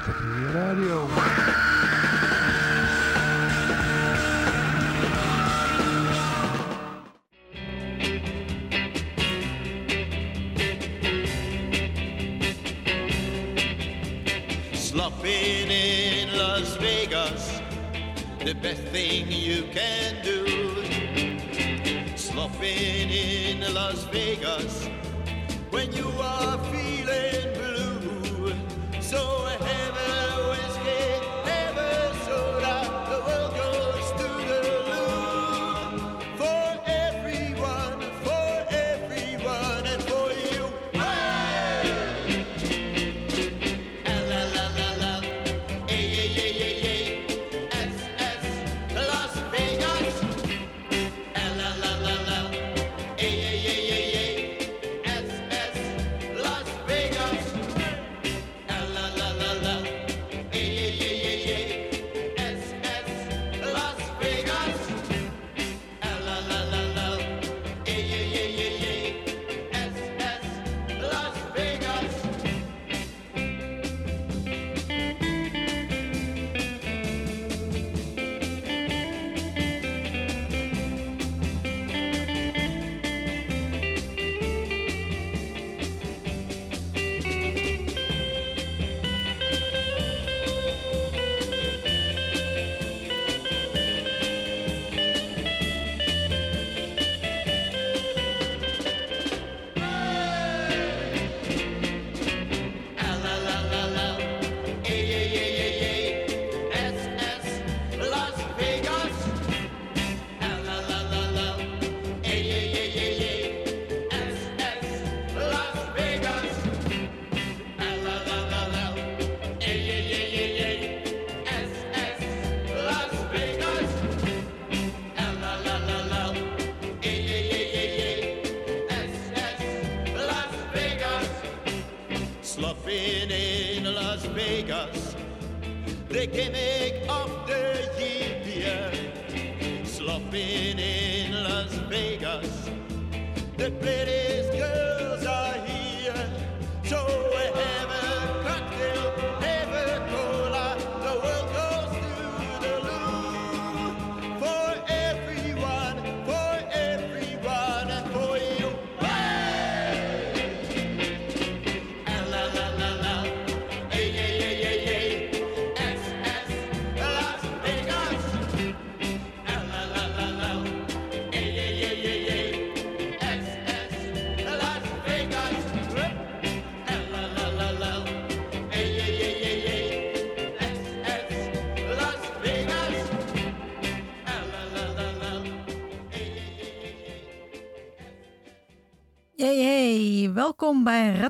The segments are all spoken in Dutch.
Ratatouille Radio. Slopping in Las Vegas, the best thing you can do. Slopping in Las Vegas when you are feeling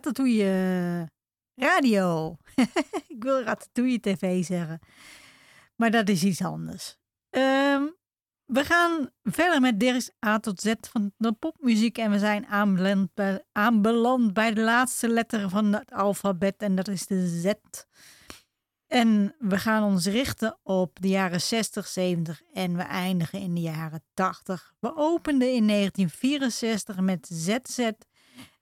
Ratatouille Radio. ik wil Ratatouille TV zeggen, maar dat is iets anders. Ehm, we gaan verder met Dirk's A tot Z van de popmuziek en we zijn aanbeland bij, aanbeland bij de laatste letter van het alfabet en dat is de Z. En we gaan ons richten op de jaren 60, 70 en we eindigen in de jaren 80. We openden in 1964 met ZZ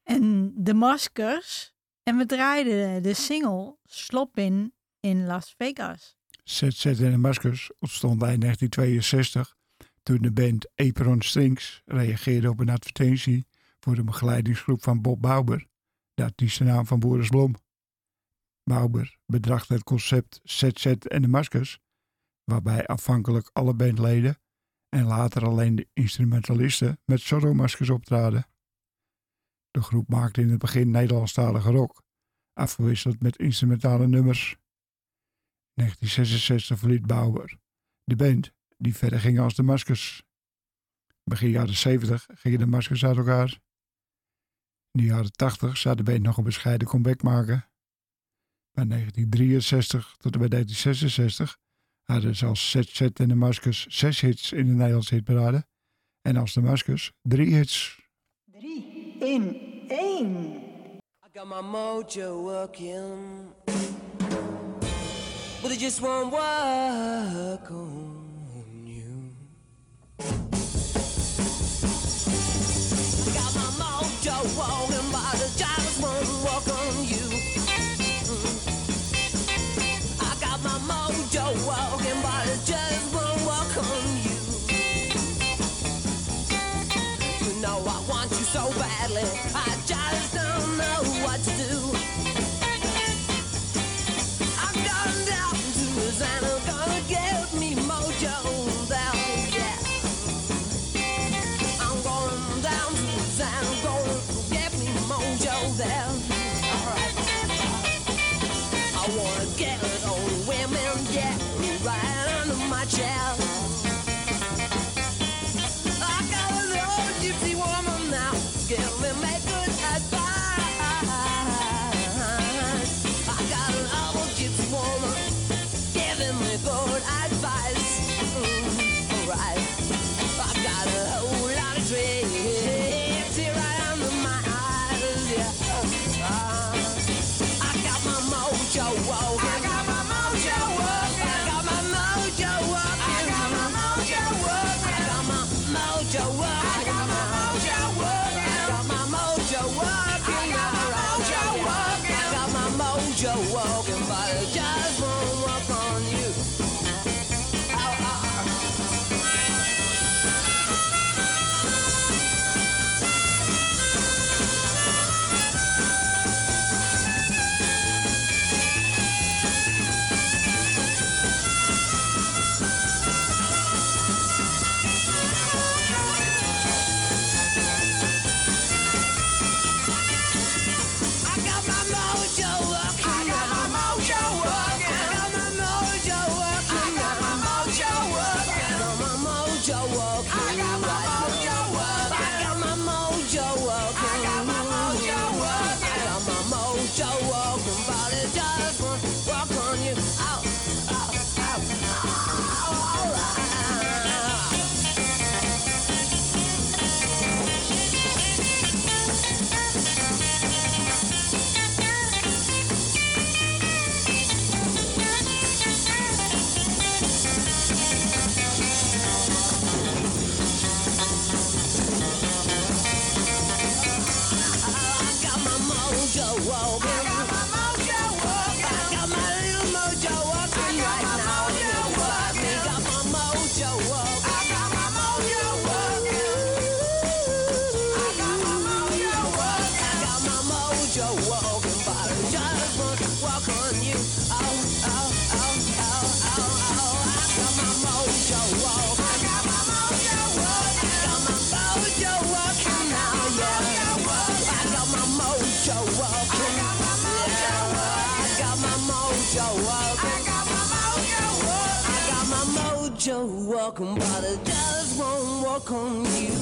en de Maskers. En we draaiden de single Slop In Las Vegas. ZZ en de Maskers ontstonden in 1962 toen de band Apron Strings reageerde op een advertentie voor de begeleidingsgroep van Bob Bauber, de artiestennaam van Boris Blom. Bauber bedacht het concept ZZ en de Maskers, waarbij afhankelijk alle bandleden en later alleen de instrumentalisten met Zorro-maskers optraden. De groep maakte in het begin Nederlandstalige rock, afgewisseld met instrumentale nummers. 1966 verliet Bauer de band, die verder ging als de Maskers. Begin jaren 70 gingen de Maskers uit elkaar. In de jaren 80 zou de band nog een bescheiden comeback maken. Van 1963 tot en met 1966 hadden ze als ZZ en de Maskers zes hits in de Nederlandse hitparade. En als de Maskers drie hits. Drie in één. I got my mojo working, but it just won't work gel. show on? but the dollars won't walk on you.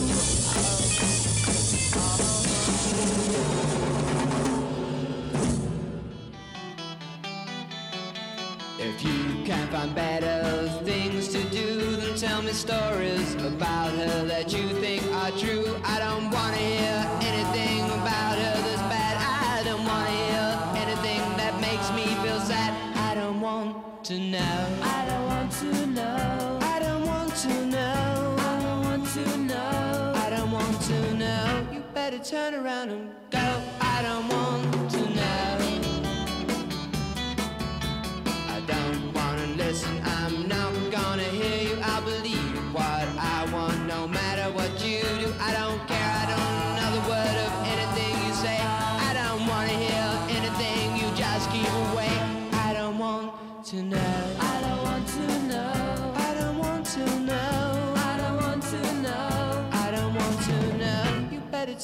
If you can't find better things to do than tell me stories about her that you think are true, I don't wanna hear anything about her that's bad. I don't wanna hear anything that makes me feel sad. I don't want to know.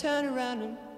turn around and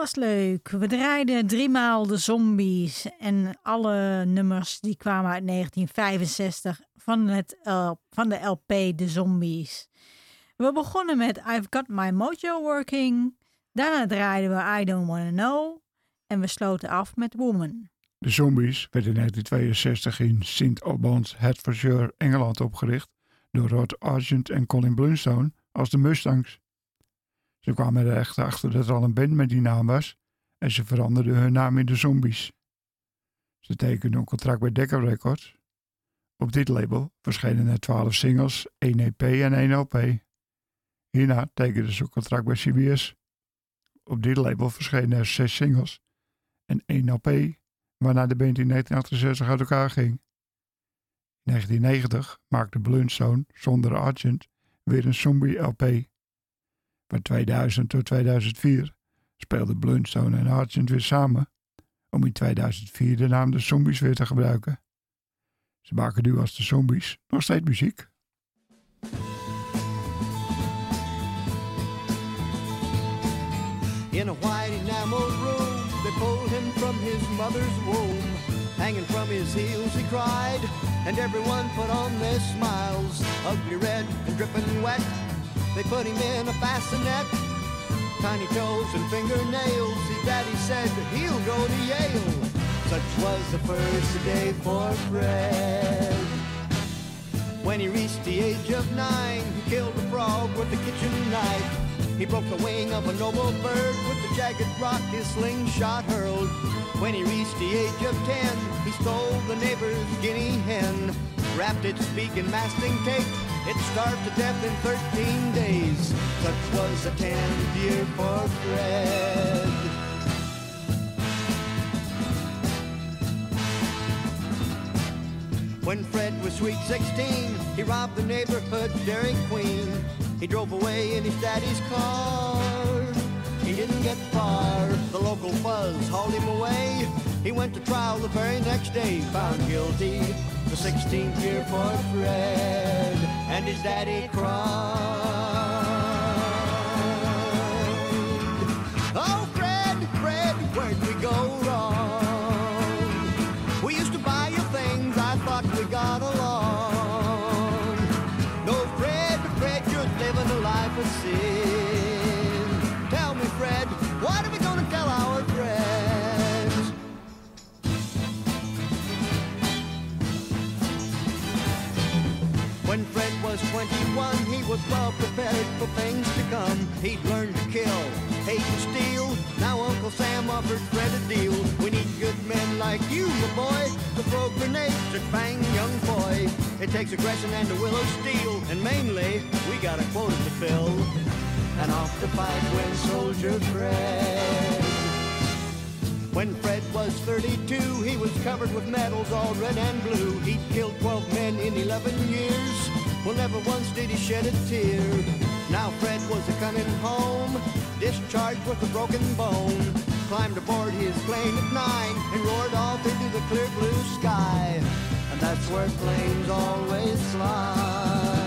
was leuk. We draaiden driemaal de zombies en alle nummers die kwamen uit 1965 van, het, van de LP De Zombies. We begonnen met I've Got My Mojo Working. Daarna draaiden we I Don't Wanna Know. En we sloten af met Woman. De Zombies werd in 1962 in St. Albans, Hertfordshire, Engeland opgericht door Rod Argent en Colin Blunstone als de Mustangs. Ze kwamen er echt achter dat er al een band met die naam was en ze veranderden hun naam in de Zombies. Ze tekenden een contract bij Decca Records. Op dit label verschenen er 12 singles, 1 EP en 1 LP. Hierna tekenden ze een contract bij CBS. Op dit label verschenen er 6 singles en 1 LP waarna de band in 1968 uit elkaar ging. In 1990 maakte Blunstone zonder Argent weer een zombie LP. Van 2000 tot 2004 speelden Blunstone en Argent weer samen om in 2004 de naam de Zombies weer te gebruiken. Ze maken nu als de Zombies nog steeds muziek. In a white enamel room, they pulled him from his mother's womb. Hanging from his heels, he cried, and everyone put on their smiles. Ugly red and dripping wet, they put him in a bassinet. Tiny toes and fingernails, his daddy said he'll go to Yale. Such was the first day for Fred. When he reached the age of nine, he killed a frog with a kitchen knife. He broke the wing of a noble bird with the jagged rock his slingshot hurled. When he reached the age of ten, he stole the neighbor's guinea hen, wrapped its beak in masking tape. It starved to death in 13 days. Such was 10th year for Fred. When Fred was sweet 16, he robbed the neighborhood Dairy Queen. He drove away in his daddy's car. He didn't get far. The local fuzz hauled him away. He went to trial the very next day, found guilty. The 16th year for Fred, and his daddy cried. 21, he was well prepared for things to come. He'd learned to kill, hate and steal. Now Uncle Sam offered Fred a deal. We need good men like you, my boy, to throw grenades at bang young boy. It takes aggression and a will of steel, and mainly, we got a quota to fill. And off to fight when soldier Fred. When Fred was 32, he was covered with medals all red and blue. He'd killed 12 men in 11 years. Well, never once did he shed a tear. Now Fred was a coming home, discharged with a broken bone. Climbed aboard his plane at nine and roared off into the clear blue sky. And that's where planes always slide.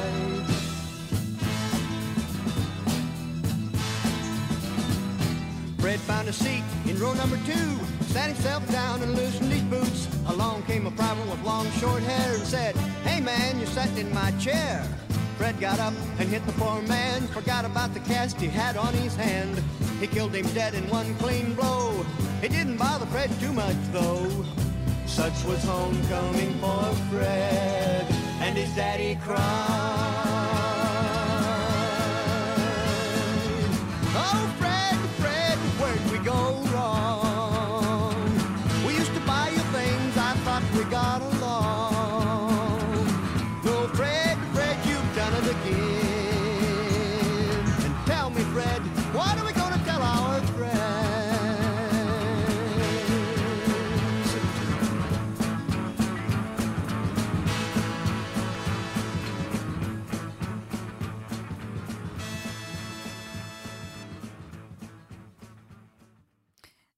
Fred found a seat in row number two, sat himself down and loosened his boots. Along came a private with long short hair and said, Hey man, you're sitting in my chair. Fred got up and hit the poor man, forgot about the cast he had on his hand. He killed him dead in one clean blow. It didn't bother Fred too much though. Such was homecoming for Fred, and his daddy cried.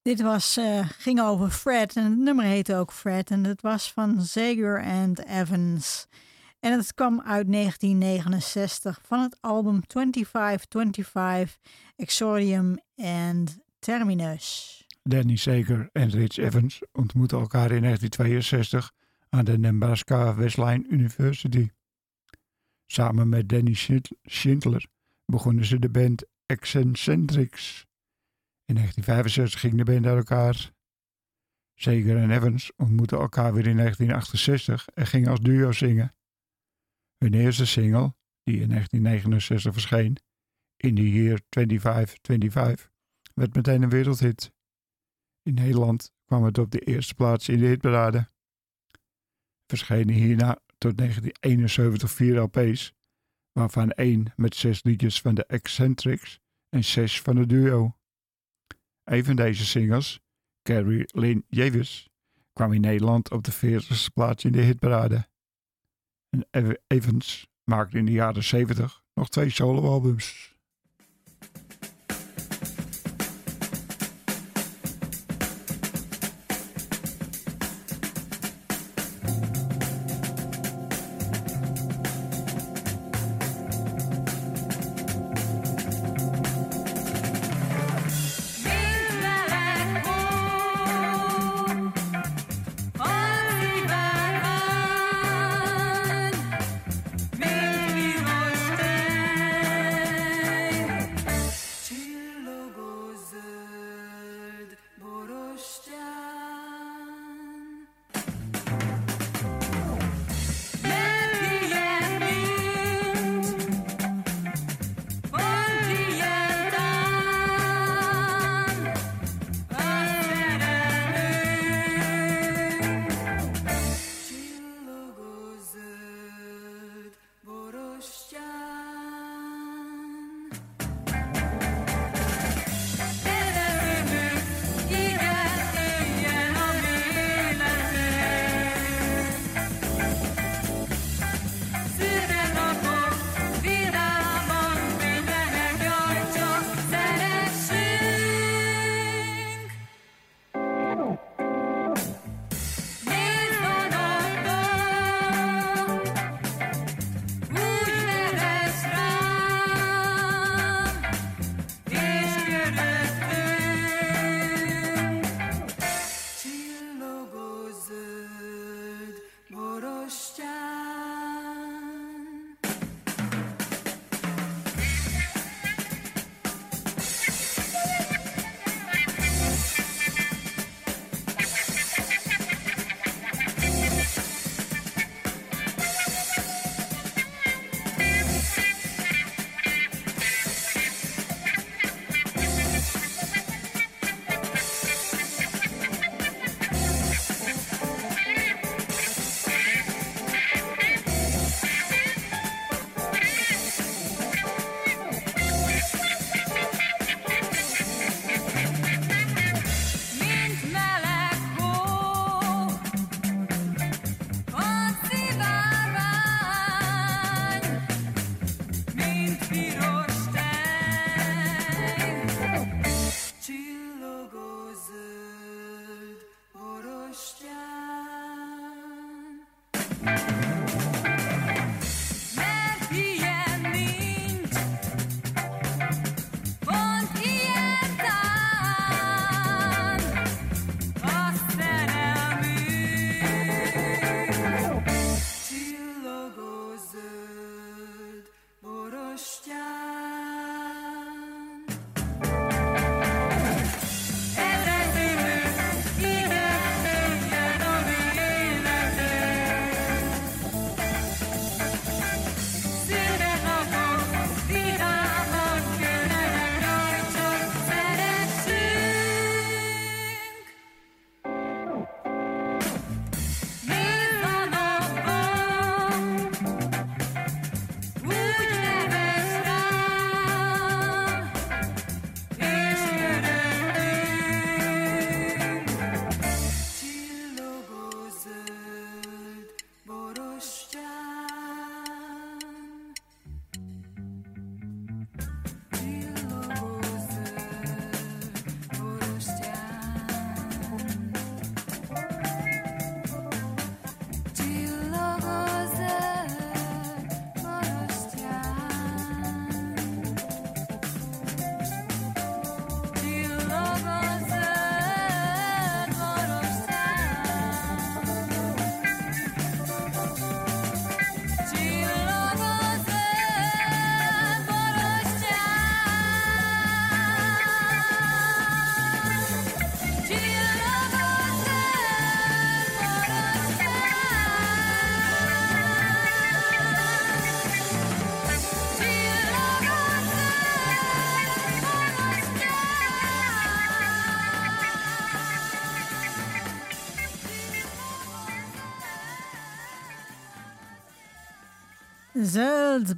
Dit was, eh, ging over Fred en het nummer heette ook Fred. En het was van Zager and Evans. En het kwam uit 1969 van het album 2525 Exordium and terminus. Danny Sager en Rich Evans ontmoetten elkaar in 1962 aan de Nebraska Wesleyan University. Samen met Danny Schindler begonnen ze de band Eccentrics. In 1965 ging de band uit elkaar. Sager en Evans ontmoetten elkaar weer in 1968 en gingen als duo zingen. Hun eerste single, die in 1969 verscheen, In the Year 2525, werd meteen een wereldhit. In Nederland kwam het op de eerste plaats in de hitparade. Verschenen hierna tot 1971 vier LP's, waarvan één met zes liedjes van de Eccentrics en zes van het duo. Een van deze singles, Carrie Lynn Davis, kwam in Nederland op de 40ste plaats in de hitparade. En Ev- Evans maakte in de jaren 70 nog twee soloalbums.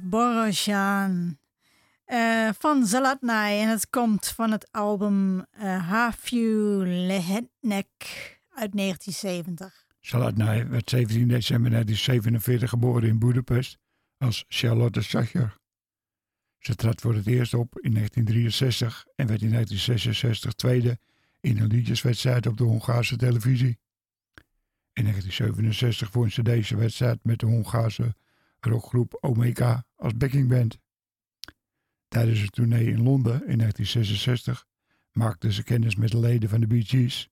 Zult Boroshan eh van Zalatnai. En het komt van het album eh Hafu Lehetnek uit 1970. Saladnai werd 17 december 1947 geboren in Boedapest als Charlotte Sacher. Ze trad voor het eerst op in 1963 en werd in 1966 tweede in een liedjeswedstrijd op de Hongaarse televisie. In 1967 won ze deze wedstrijd met de Hongaarse rockgroep Omega als backingband. Tijdens een tournee in Londen in 1966 maakte ze kennis met de leden van de Bee Gees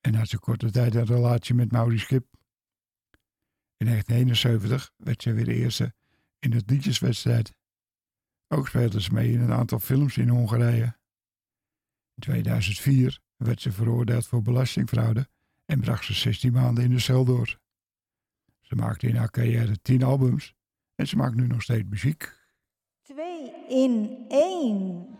en had ze korte tijd een relatie met Maurice Skip. In 1971 werd ze weer de eerste in de liedjeswedstrijd. Ook speelde ze mee in een aantal films in Hongarije. In 2004 werd ze veroordeeld voor belastingfraude en bracht ze 16 maanden in de cel door. Ze maakte in haar carrière 10 albums en ze maakt nu nog steeds muziek. Twee in één.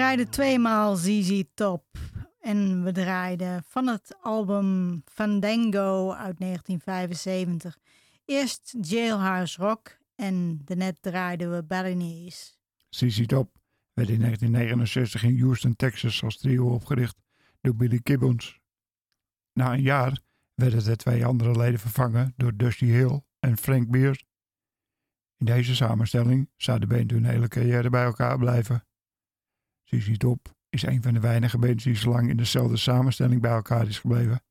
Draaiden tweemaal ZZ Top. En we draaiden van het album Fandango uit 1975. Eerst Jailhouse Rock en daarnet draaiden we Balinese. ZZ Top werd in 1969 in Houston, Texas als trio opgericht door Billy Gibbons. Na een jaar werden de twee andere leden vervangen door Dusty Hill en Frank Beers. In deze samenstelling zou de band hun hele carrière bij elkaar blijven. ZZ Top is een van de weinige bands die zo lang in dezelfde samenstelling bij elkaar is gebleven.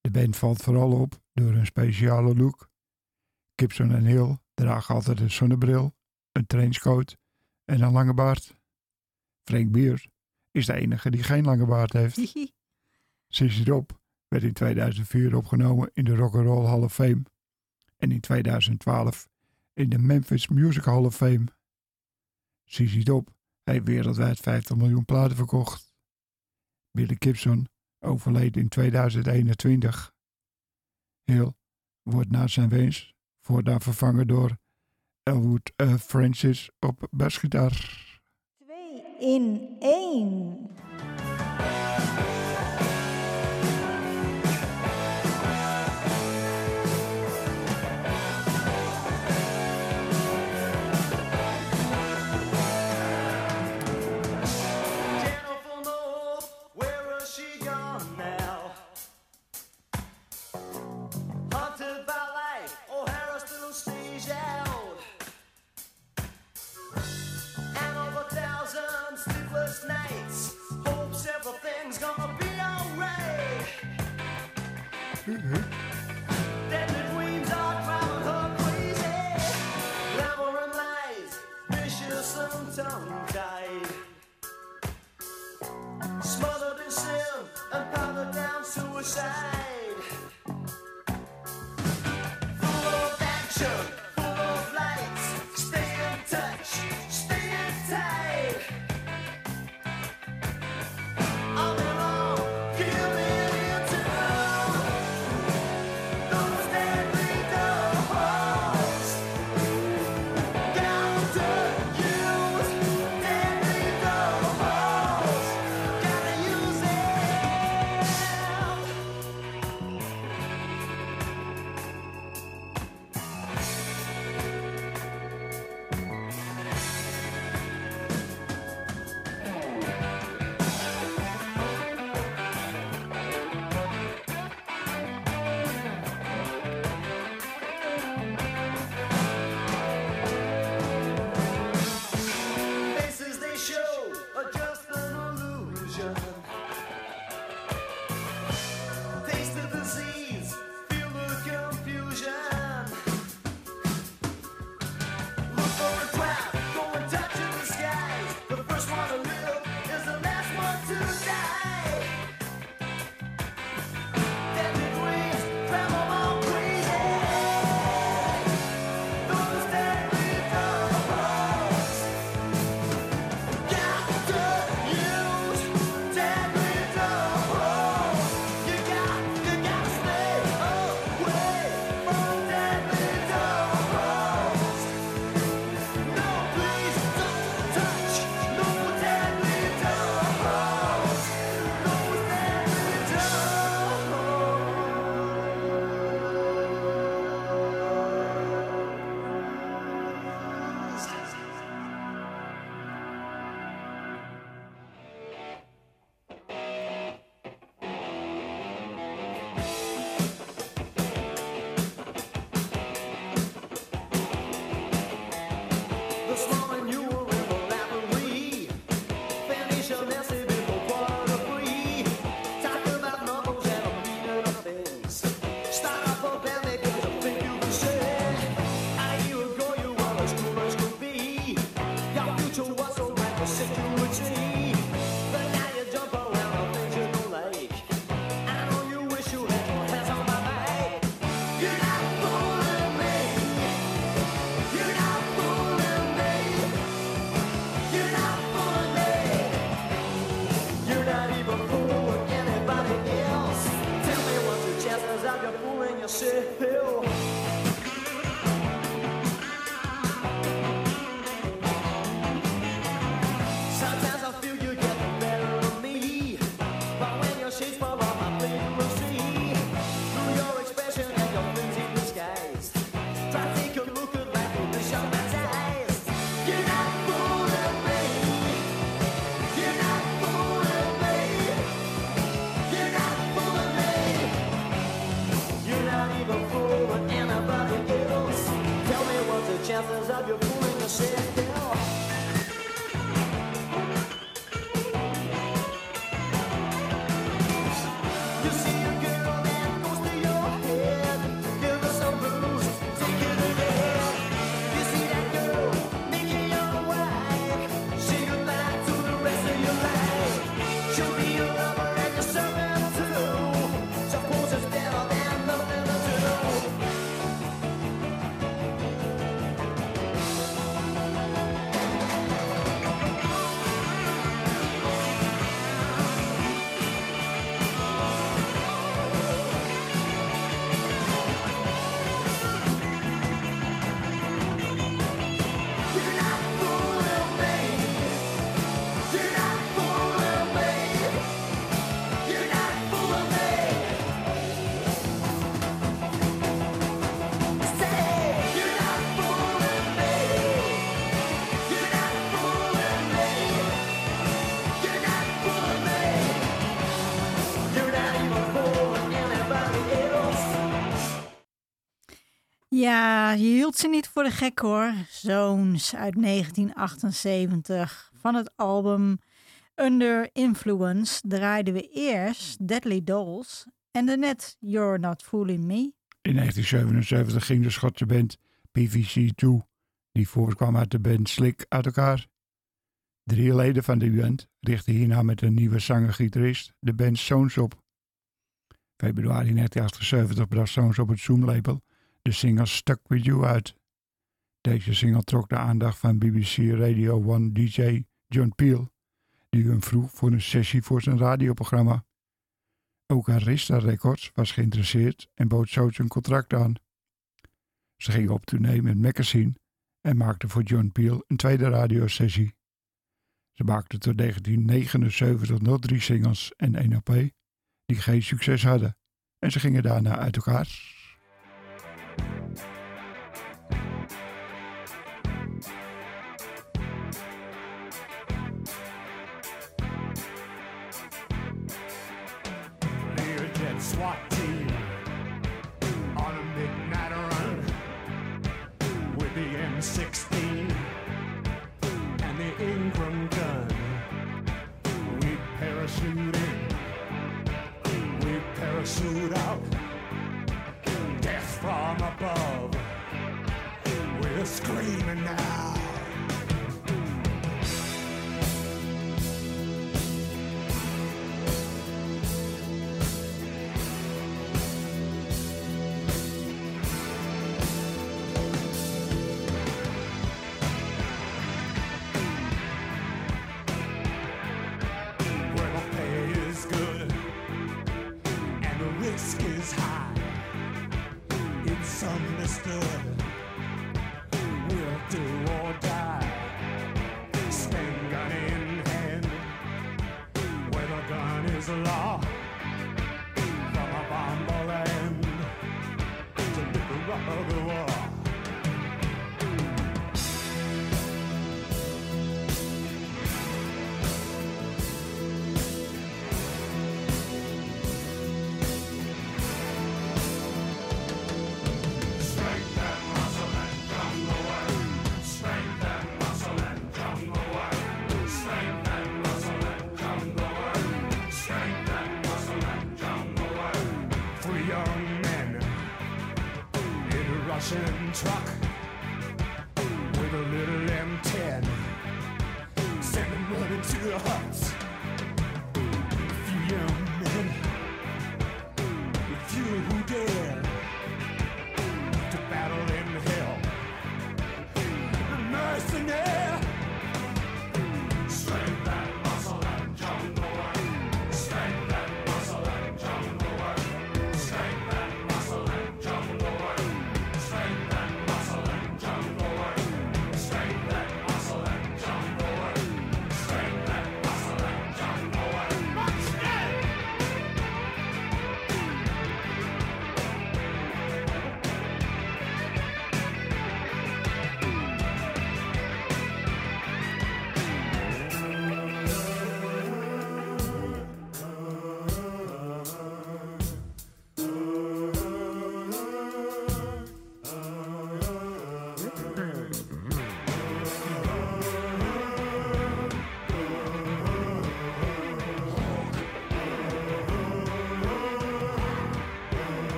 De band valt vooral op door hun speciale look. Gibson en Hill dragen altijd een zonnebril, een trenchcoat en een lange baard. Frank Beers is de enige die geen lange baard heeft. ZZ Top werd in 2004 opgenomen in de Rock and Roll Hall of Fame en in 2012 in de Memphis Music Hall of Fame. ZZ Top wereldwijd 50 miljoen platen verkocht. Billy Gibson overleed in 2021. Hill wordt na zijn wens daar vervangen door Elwood eh, Francis op basgitaar. 2 in 1. Smothered in sin and pounded down suicide. Ja, je hield ze niet voor de gek hoor. Zoons uit 1978. Van het album Under Influence draaiden we eerst Deadly Dolls en daarnet You're Not Fooling Me. In 1977 ging de Schotse band PVC2, die voortkwam uit de band Slick, uit elkaar. Drie leden van de band richtten hierna met een nieuwe zanger-gitarist de band Stones op. Februari 1978 bracht Stones op het Zoom-label de single Stuck With You uit. Deze single trok de aandacht van BBC Radio 1 DJ John Peel, die hem vroeg voor een sessie voor zijn radioprogramma. Ook Arista Records was geïnteresseerd en bood zo zijn contract aan. Ze gingen op tournee met Magazine en maakten voor John Peel een tweede radiosessie. Ze maakten tot 1979 nog drie singles en één LP die geen succes hadden en ze gingen daarna uit elkaar. SWAT team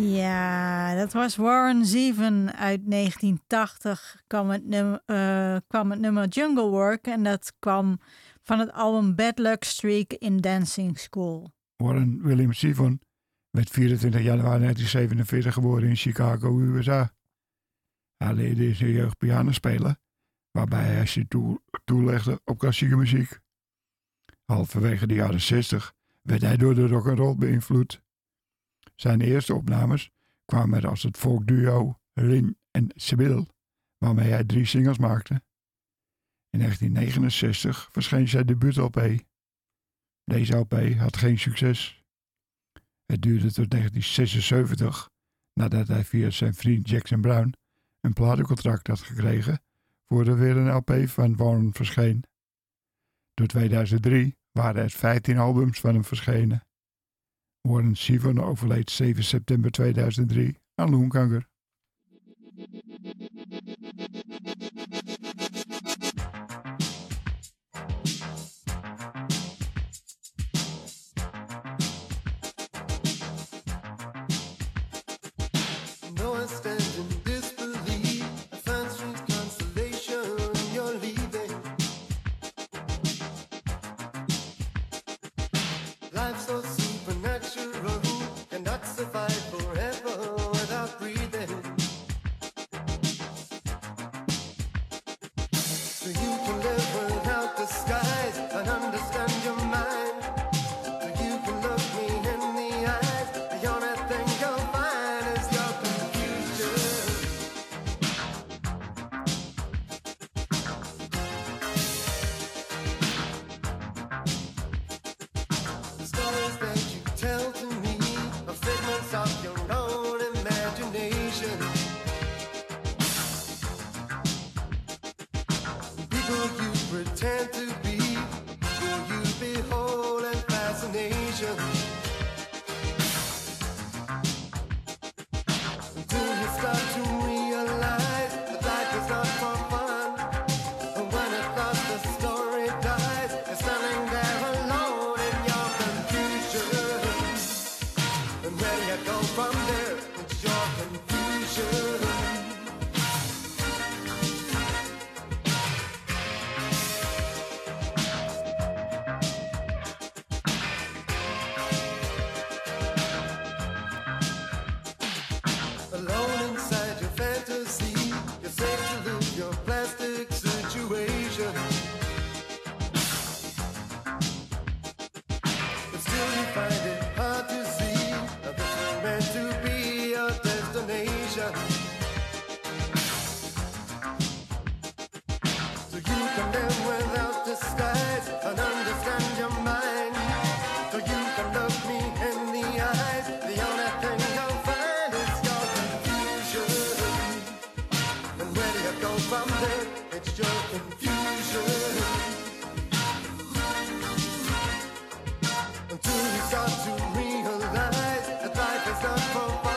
Ja, dat was Warren Zevon uit 1980. Kwam het, nummer, eh, kwam het nummer Jungle Work en dat kwam van het album Bad Luck Streak in Dancing School. Warren William Sivon werd 24 januari 1947 geboren in Chicago, USA. Hij leerde in zijn jeugd piano spelen, waarbij hij zich toe, toelegde op klassieke muziek. Halverwege de jaren 60 werd hij door de rock'n'roll beïnvloed. Zijn eerste opnames kwamen er als het folkduo Rin en Sibyl, waarmee hij drie singles maakte. In 1969 verscheen zijn debuut-LP. Deze LP had geen succes. Het duurde tot 1976, nadat hij via zijn vriend Jackson Brown een platencontract had gekregen, voordat er weer een LP van Warren verscheen. Door 2003 waren er 15 albums van hem verschenen. Warren Zevon overleed 7 september 2003 aan longkanker. Life is not for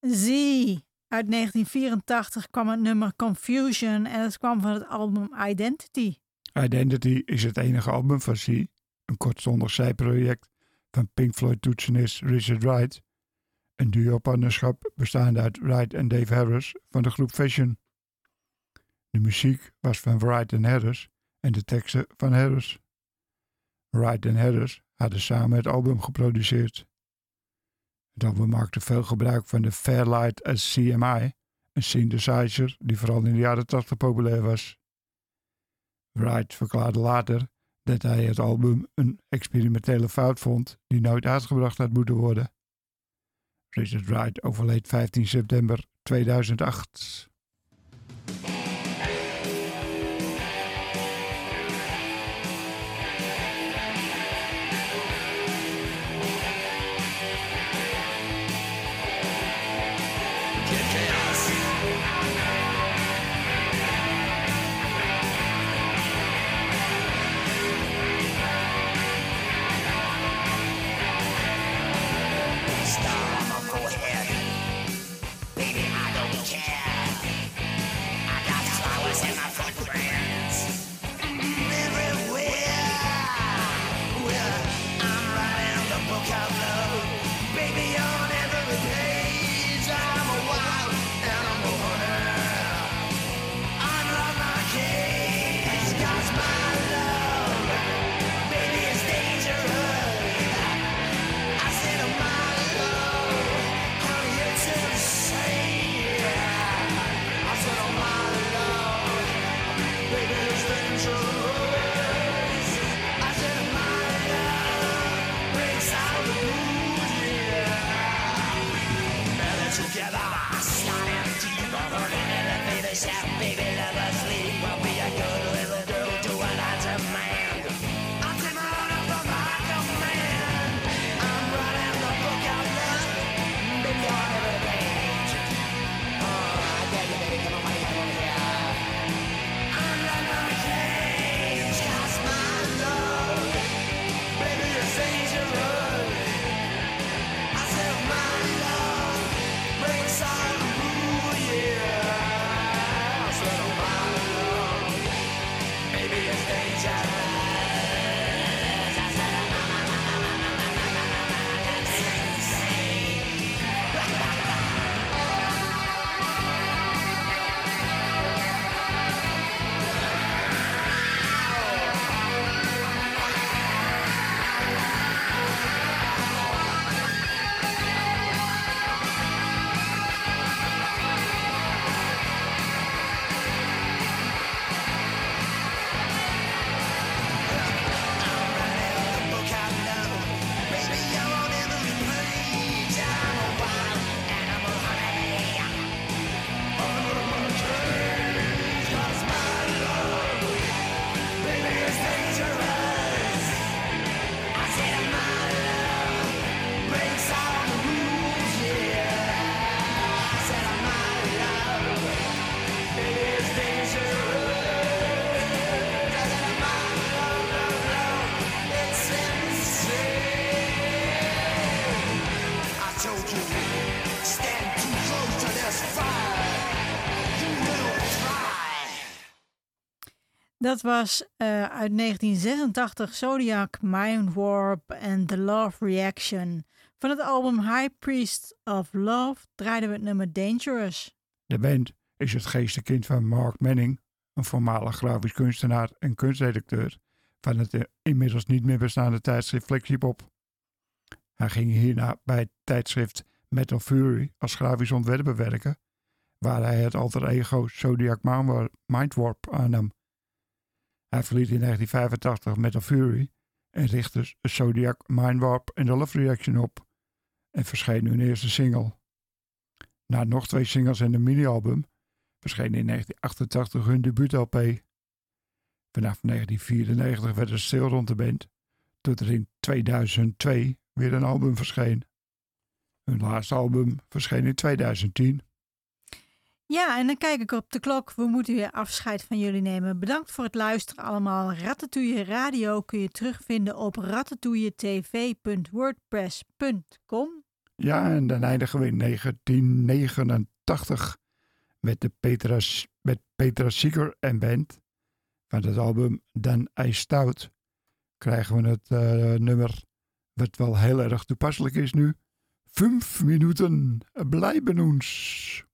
Zie, uit 1984 kwam het nummer Confusion en het kwam van het album Identity. Identity is het enige album van C, een kortstondig zijproject van Pink Floyd toetsenist Richard Wright, een duo-partnerschap bestaande uit Wright en Dave Harris van de groep Fashion. De muziek was van Wright en Harris en de teksten van Harris. Wright en Harris hadden samen het album geproduceerd. Het album maakte veel gebruik van de Fairlight SCMI, een synthesizer die vooral in de jaren 80 populair was. Wright verklaarde later dat hij het album een experimentele fout vond die nooit uitgebracht had moeten worden. Richard Wright overleed 15 september 2008. Dat was eh, uit 1986 Zodiac, Mind Warp en The Love Reaction. Van het album High Priest of Love draaiden we het nummer Dangerous. De band is het geestenkind van Mark Manning, een voormalig grafisch kunstenaar en kunstredacteur van het eh, inmiddels niet meer bestaande tijdschrift Flexipop. Hij ging hierna bij het tijdschrift Metal Fury als grafisch ontwerper werken, waar hij het alter ego Zodiac Mindwarp aannam. Hij verliet in 1985 Metal Fury en richtte Zodiac Mindwarp en The Love Reaction op en verscheen hun eerste single. Na nog twee singles en een mini-album verscheen in 1988 hun debuut-LP. Vanaf 1994 werd het stil rond de band, tot er in 2002 weer een album verscheen. Hun laatste album verscheen in 2010. Ja, en dan kijk ik op de klok. We moeten weer afscheid van jullie nemen. Bedankt voor het luisteren allemaal. Ratatouille Radio kun je terugvinden op ratatouilletv.wordpress.com. Ja, en dan eindigen we in 1989 met, de Petra, met Petra Sieger en band. Van het album Dan I Stout krijgen we het eh, nummer wat wel heel erg toepasselijk is nu. Vijf minuten blijven ons.